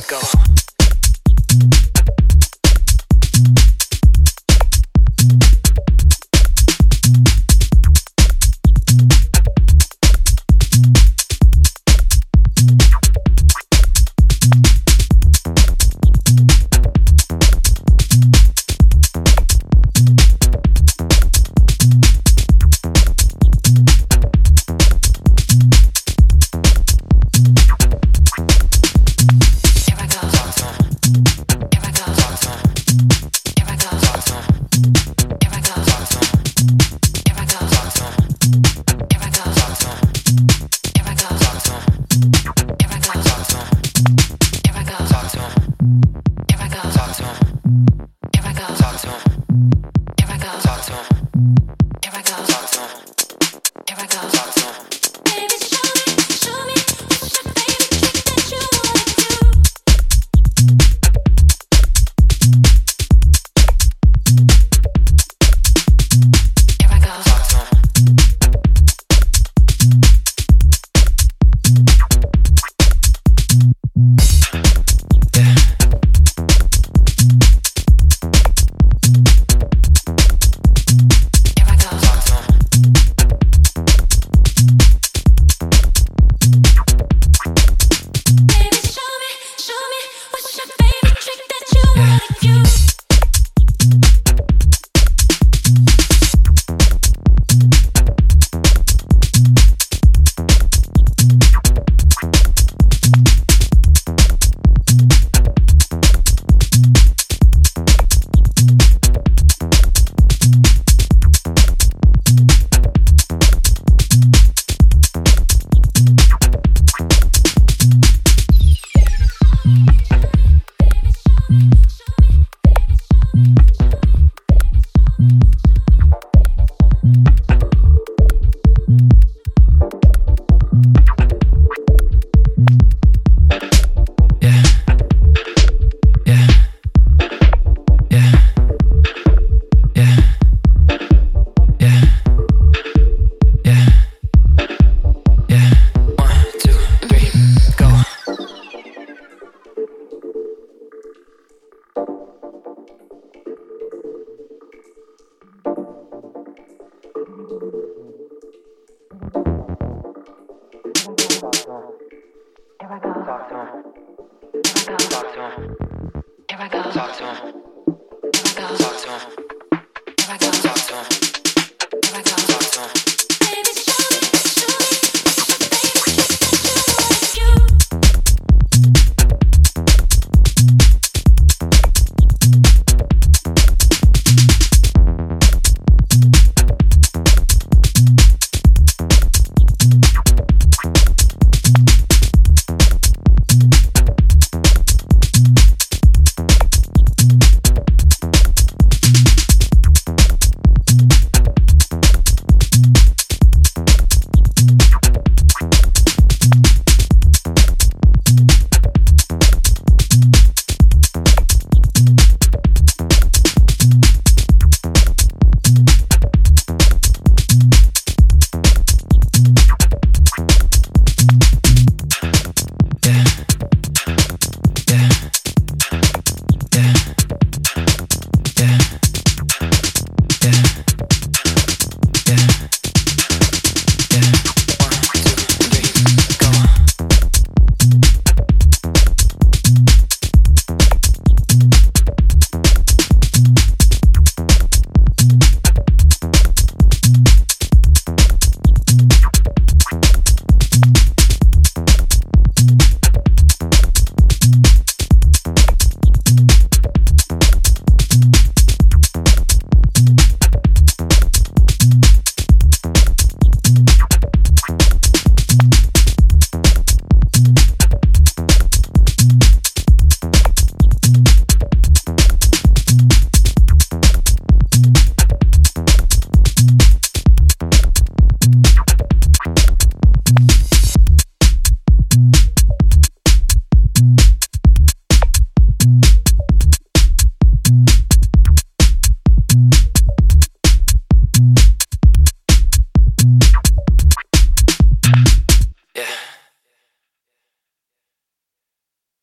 go. house. Talk to him. Here I go. Talk to him. Here I go. Talk to him.